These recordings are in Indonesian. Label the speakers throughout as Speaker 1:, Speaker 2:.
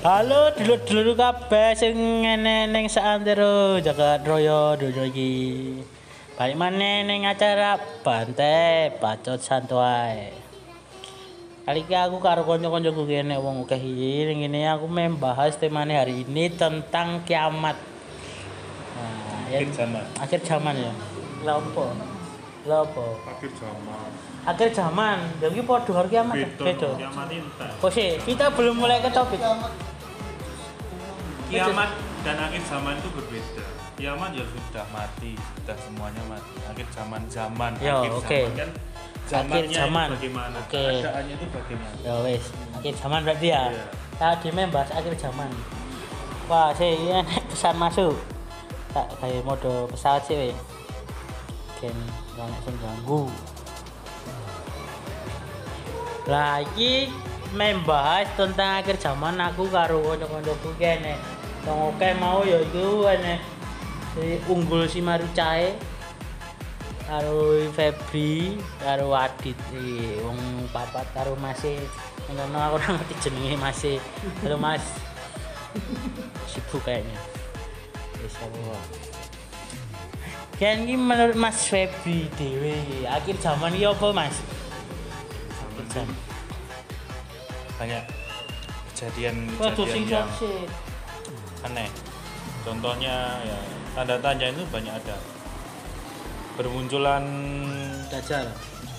Speaker 1: Halo dulur-dulur kabeh sing ngene ning saantero jagat raya donya iki. Balik maneh ning acara Bante Bacot Santuai. Kali ini aku karo kanca-kancaku kene wong akeh iki ning aku membahas temane hari ini tentang kiamat. Nah,
Speaker 2: Akhir zaman.
Speaker 1: Akhir zaman ya. Lah opo? Lah opo?
Speaker 2: Akhir zaman.
Speaker 1: Akhir zaman. Ya iki padha karo kiamat. ya?
Speaker 2: Beda. Kiamat intan.
Speaker 1: Oh sih, kita belum mulai ke topik.
Speaker 2: Kiamat dan akhir zaman itu berbeda. Kiamat ya sudah mati, sudah semuanya mati. Akhir zaman zaman.
Speaker 1: Yo,
Speaker 2: akhir
Speaker 1: oke.
Speaker 2: zaman kan itu
Speaker 1: zaman.
Speaker 2: bagaimana?
Speaker 1: Oke.
Speaker 2: Keadaannya itu bagaimana?
Speaker 1: Ya wes, akhir zaman berarti ya.
Speaker 2: Iya.
Speaker 1: Tadi membahas akhir zaman. Wah, sih ini pesan masuk. Tak kayak mode pesawat sih, weh. Ken banyak sing ganggu. Lagi membahas tentang akhir zaman aku karo kanca-kancaku kene. Wong oke mau ya iku si unggul si Marucae karo Febri karo Adit wong papat karo Mas e. ngono aku ora ngerti jenenge Mas e. Halo Mas. Sibuk kayaknya. Kan iki menurut Mas Febri dhewe iki, akhir zaman iki apa Mas? Akhir zaman.
Speaker 2: Banyak kejadian
Speaker 1: Waduh sing
Speaker 2: kejadian yang
Speaker 1: sih.
Speaker 2: aneh. Contohnya ya tanda tanya itu banyak ada. Bermunculan
Speaker 1: Dajjal.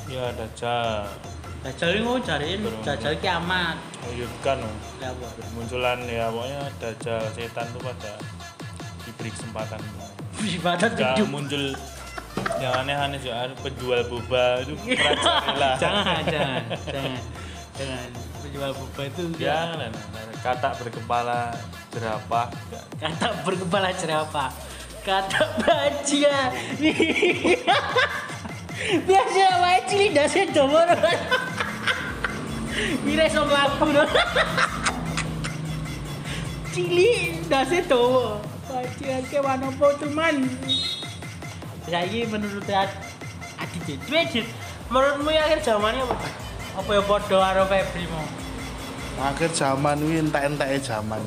Speaker 2: ya dajjal,
Speaker 1: Dajjal iki mau cariin
Speaker 2: Bermunculan.
Speaker 1: Dajjal kiamat.
Speaker 2: menyudutkan loh.
Speaker 1: Ya apa?
Speaker 2: Bermunculan ya pokoknya dajjal setan tuh pada diberi kesempatan.
Speaker 1: Ibadah
Speaker 2: Gak
Speaker 1: tujuh.
Speaker 2: muncul yang aneh-aneh juga ada penjual boba itu percaya
Speaker 1: jangan jangan jangan jangan. Penjual boba itu
Speaker 2: jangan kata berkepala jerapah
Speaker 1: kata berkepala jerapah kata baja biasa wae cili dase domo Mire sok laku no. Cili dase domo. Baja ke mana po teman. Saiki menurut Adit Adit menurutmu ya akhir zamannya apa? Apa ya podo karo Febri mau?
Speaker 3: akhir zaman ini entek-enteke zaman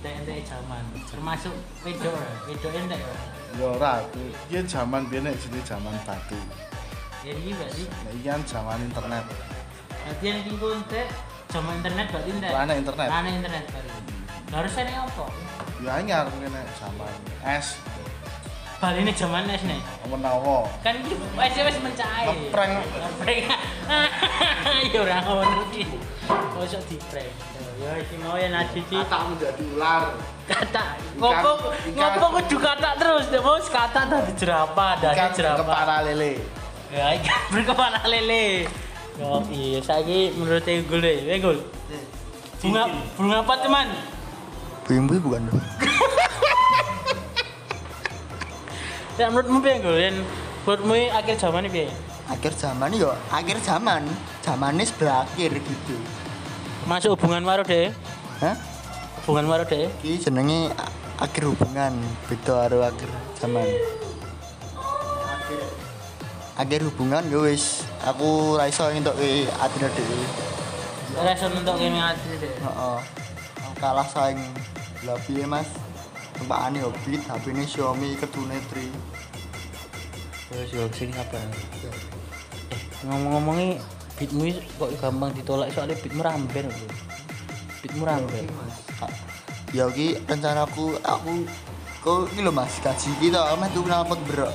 Speaker 1: Entek-entek zaman. Termasuk wedok ya, wedok entek ya.
Speaker 3: ya ora iki zaman biyen nek jenenge zaman batu
Speaker 1: Ya ini berarti
Speaker 3: iki kan zaman internet
Speaker 1: berarti yang iki ku entek zaman internet berarti entek.
Speaker 3: Ana internet.
Speaker 1: Ana internet baru. Harus ini apa?
Speaker 3: Ya anyar ngene zaman es
Speaker 1: Bali ini zaman es nih.
Speaker 3: menawa
Speaker 1: Kan iki es wis mencair.
Speaker 3: Ngeprank.
Speaker 1: Ngeprank. Ya ora ngono iki. Kok di prank. Ya iki mau ya Najib iki.
Speaker 3: menjadi ular
Speaker 1: kata ngopo ngopo kudu kata terus deh bos kata tadi jerapah dari
Speaker 3: ikan
Speaker 1: jerapah
Speaker 3: kepala lele
Speaker 1: ya ikan berkepala lele yo iya saya menurut ya gul bunga bunga apa teman
Speaker 3: bimbu bukan?
Speaker 1: Ya menurutmu piye gul yang menurutmu ini akhir zaman ini piye?
Speaker 4: Akhir zaman yo akhir zaman. Zamannya berakhir gitu.
Speaker 1: Masuk hubungan baru deh
Speaker 4: Hah?
Speaker 1: hubungan baru deh
Speaker 4: ini jenenge akhir hubungan. Beda karo akhir zaman. Akhir hubungan yo wis aku ra iso ke atine dhewe
Speaker 1: untuk game hati deh
Speaker 4: heeh. Aku kalah saing lha piye mas? Tempatane hobbit HP ini Xiaomi kedune tri.
Speaker 1: Terus yo sini apa eh ngomong-ngomongnya beatmu ini kok gampang ditolak? Soalnya beatmu ramben lho. beatmu ramben.
Speaker 4: Ka- ya ki rencanaku aku kok iki lho mas? Gaji kita meh tuh knalpot bro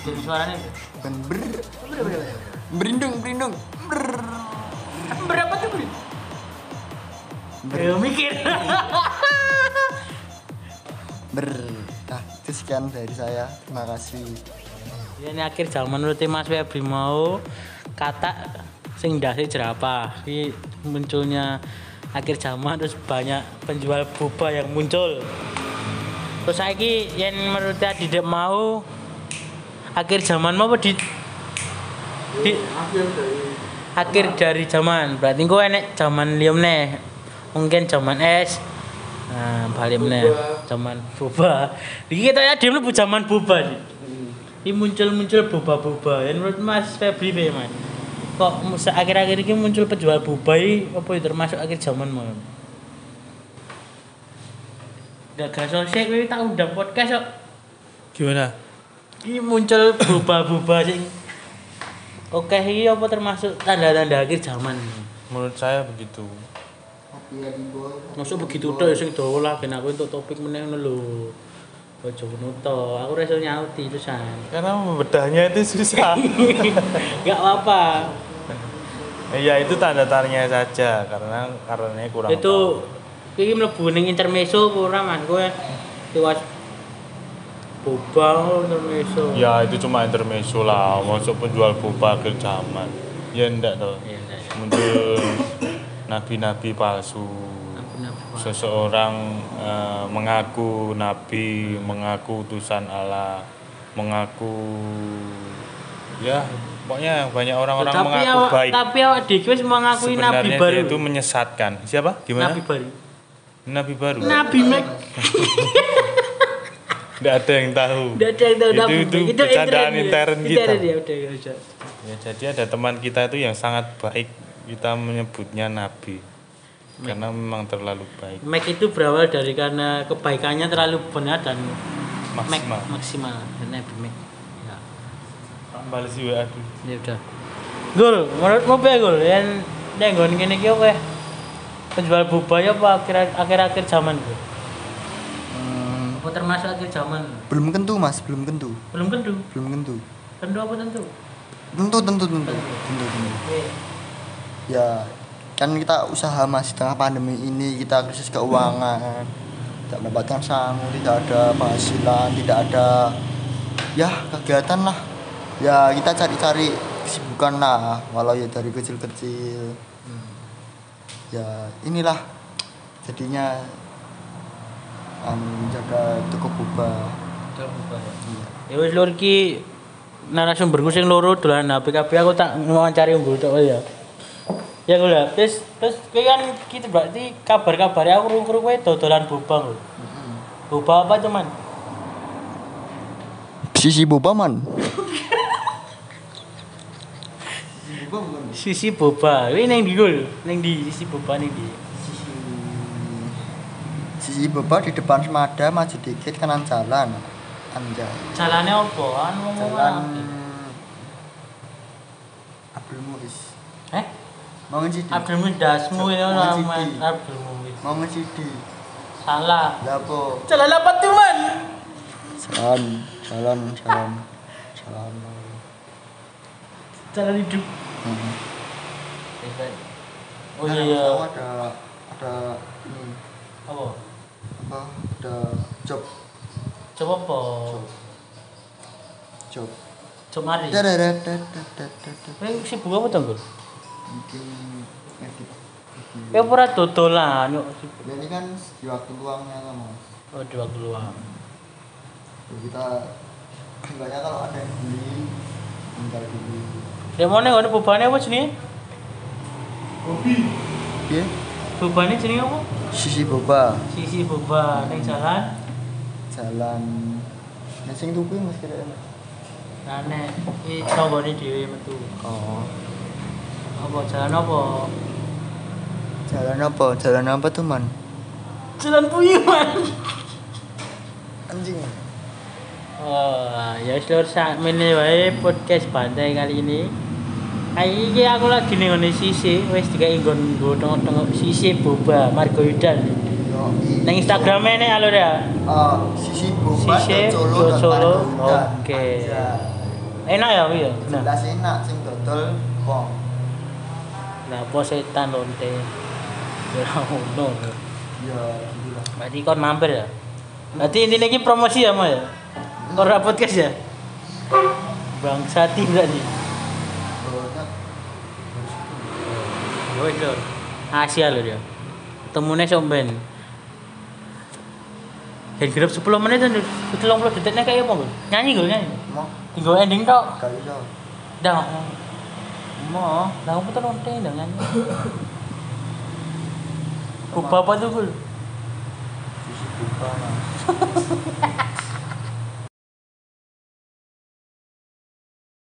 Speaker 1: jadi suaranya itu
Speaker 4: ben ber berindung berindung ber
Speaker 1: berapa tuh Ayo mikir.
Speaker 4: ber nah itu sekian dari saya terima kasih
Speaker 1: Ya, ini akhir zaman menurut Mas Febri mau kata sing dasi jerapah. Ini munculnya akhir zaman terus banyak penjual boba yang muncul. Terus saiki yang menurut dia tidak mau akhir zaman mau di, di akhir dari zaman. Berarti gue enek zaman liam nih. Mungkin zaman es. Nah, balik meneh zaman boba. Iki kita ya dhewe mlebu zaman boba nih. Ini muncul-muncul boba-boba. Ya menurut Mas Febri piye, Mas? Kok akhir-akhir ini muncul penjual boba iki apa ya termasuk akhir zaman mau? Gak gak sosek kowe tak undang podcast kok.
Speaker 2: Gimana?
Speaker 1: Ini muncul buba-buba sing Oke, ini apa termasuk tanda-tanda akhir zaman?
Speaker 2: Menurut saya begitu.
Speaker 4: Ya di boy.
Speaker 1: Masuk begitu tok ya sing dawa lah ben aku untuk topik meneh ngono lho. Ojo ngono to, aku ora iso nyauti terusan.
Speaker 2: Karena membedahnya itu susah.
Speaker 1: Gak apa-apa.
Speaker 2: Iya itu tanda tanya saja karena karena kurang.
Speaker 1: Itu iki mlebu ning intermezzo apa ora man kowe tiwas boba intermezzo.
Speaker 2: Ya itu cuma intermezzo lah, masuk penjual boba akhir zaman. Ya enggak toh.
Speaker 1: Iya, iya.
Speaker 2: Muncul nabi-nabi palsu. Seseorang eh, mengaku nabi, mengaku utusan Allah, mengaku ya pokoknya banyak orang-orang
Speaker 1: tapi
Speaker 2: mengaku
Speaker 1: awak
Speaker 2: baik.
Speaker 1: tapi awak dhewe wis mengakui nabi baru.
Speaker 2: dia itu menyesatkan. Siapa? Gimana?
Speaker 1: Nabi baru.
Speaker 2: Nabi baru.
Speaker 1: Nabi Mac.
Speaker 2: Tidak ada yang tahu.
Speaker 1: Udah ada yang tahu
Speaker 2: Itu- itu
Speaker 1: Mac.
Speaker 2: bercandaan
Speaker 1: intern
Speaker 2: intern kita.
Speaker 1: Intern ya udah ya udah.
Speaker 2: Ya, jadi ada teman kita itu yang sangat baik. Kita menyebutnya nabi. Karena memang terlalu baik.
Speaker 1: Mac itu berawal dari karena kebaikannya terlalu benar dan Mac
Speaker 2: Maksimal.
Speaker 1: maksimal dan Nabi Mac. Ya.
Speaker 2: Si WA dulu.
Speaker 1: Ya udah. Gul, menurutmu apa Gul? Yang yang nggon ngene iki apa? Penjual boba ya apa akhir akhir-akhir zaman Gul?
Speaker 4: Hmm,
Speaker 1: Apa termasuk akhir zaman?
Speaker 4: belum tentu mas, belum tentu,
Speaker 1: Belum tentu.
Speaker 4: belum tentu.
Speaker 1: Tentu apa tentu?
Speaker 4: Tentu, tentu, tentu, tentu, tentu.
Speaker 1: Oke.
Speaker 4: Ya, kan kita usaha mas di tengah pandemi ini kita krisis keuangan, tidak mendapatkan sangu, tidak ada penghasilan, tidak ada ya kegiatan lah. Ya kita cari-cari kesibukan lah, walau ya dari kecil-kecil. Ya inilah jadinya anu menjaga toko boba.
Speaker 1: Ya wis lur iki narasumberku sing loro dolan HP kabeh aku tak wawancari unggul tok ya. Ya gue lah, terus terus kowe kan gitu berarti kabar-kabar aku krungu kowe dodolan boba lho. Boba apa cuman?
Speaker 4: Sisi boba man.
Speaker 1: Sisi boba. Kowe ning ndi Gul? Ning ndi sisi boba ning ndi?
Speaker 4: Sisi Sisi boba di depan Semada maju dikit kanan jalan. Anjay.
Speaker 1: Jalane apa? Anu
Speaker 4: Jalan Bangun CD.
Speaker 1: Abdul Mudasmu
Speaker 4: ini
Speaker 1: orang
Speaker 4: main
Speaker 1: Abdul Mudasmu.
Speaker 4: Bangun CD.
Speaker 1: Salah.
Speaker 4: Lapo.
Speaker 1: Salah lapat cuman. Salam,
Speaker 4: salam, salam, salam. Jalan
Speaker 1: hidup.
Speaker 4: Hmm.
Speaker 1: Kan
Speaker 4: oh
Speaker 1: iya.
Speaker 4: Ada ada ini.
Speaker 1: Apa?
Speaker 4: Apa? Ada job.
Speaker 1: Job apa?
Speaker 4: Job.
Speaker 1: Job.
Speaker 4: Job
Speaker 1: mari. ada, apa ada.
Speaker 4: Mungkin edit.
Speaker 1: Kowe ora dodolan yuk.
Speaker 4: Ya, ini kan di waktu luangnya lah mas.
Speaker 1: Oh, di waktu luang.
Speaker 4: Ya, kita enggaknya kalau ada yang beli tinggal dulu.
Speaker 1: Ya mana ngono bobane apa jenenge?
Speaker 4: Iya.
Speaker 1: Bobane jenenge apa?
Speaker 4: Sisi boba
Speaker 1: Sisi boba ning jalan.
Speaker 4: jalan Nah, sing tuku mas kira
Speaker 1: Nah, nek iki tanggane dhewe metu.
Speaker 4: Oh.
Speaker 1: Apa jalan apa?
Speaker 4: Jalan apa? Jalan apa tuh man?
Speaker 1: Jalan Puyuhan.
Speaker 4: Anjing.
Speaker 1: Oh, ya lur sak mene wae podcast bantai kali ini. Kayak iki aku lagi ning ngene sisi, wis dikai nggon nggo tengok-tengok sisi boba Margoidan.
Speaker 4: Yo.
Speaker 1: Nang Instagram ene alur ya.
Speaker 4: Oh, sisi boba
Speaker 1: Sisi
Speaker 4: Solo
Speaker 1: Solo. Oke.
Speaker 4: Anjay.
Speaker 1: Enak ya ya. Nah,
Speaker 4: Jelas enak sing dodol wong.
Speaker 1: Nah apa setan lonte. Ya ngono.
Speaker 4: Ya, gitu lah.
Speaker 1: Berarti kon mampir ya. Berarti intinya ini promosi ya, Ma ya. Ora podcast ya. Bangsa tidak nih. Woi, Lur. Asia lho dia. Temune somben. Dan gerep 10 menit dan 30 detiknya kayak apa? Nyanyi gue nyanyi.
Speaker 4: Mau
Speaker 1: Tinggal ending tok.
Speaker 4: gak iso.
Speaker 1: Dah. Mo, lah aku tuh nonton dengan Kupa apa tuh, Gul?
Speaker 4: Susu kupa, Mas.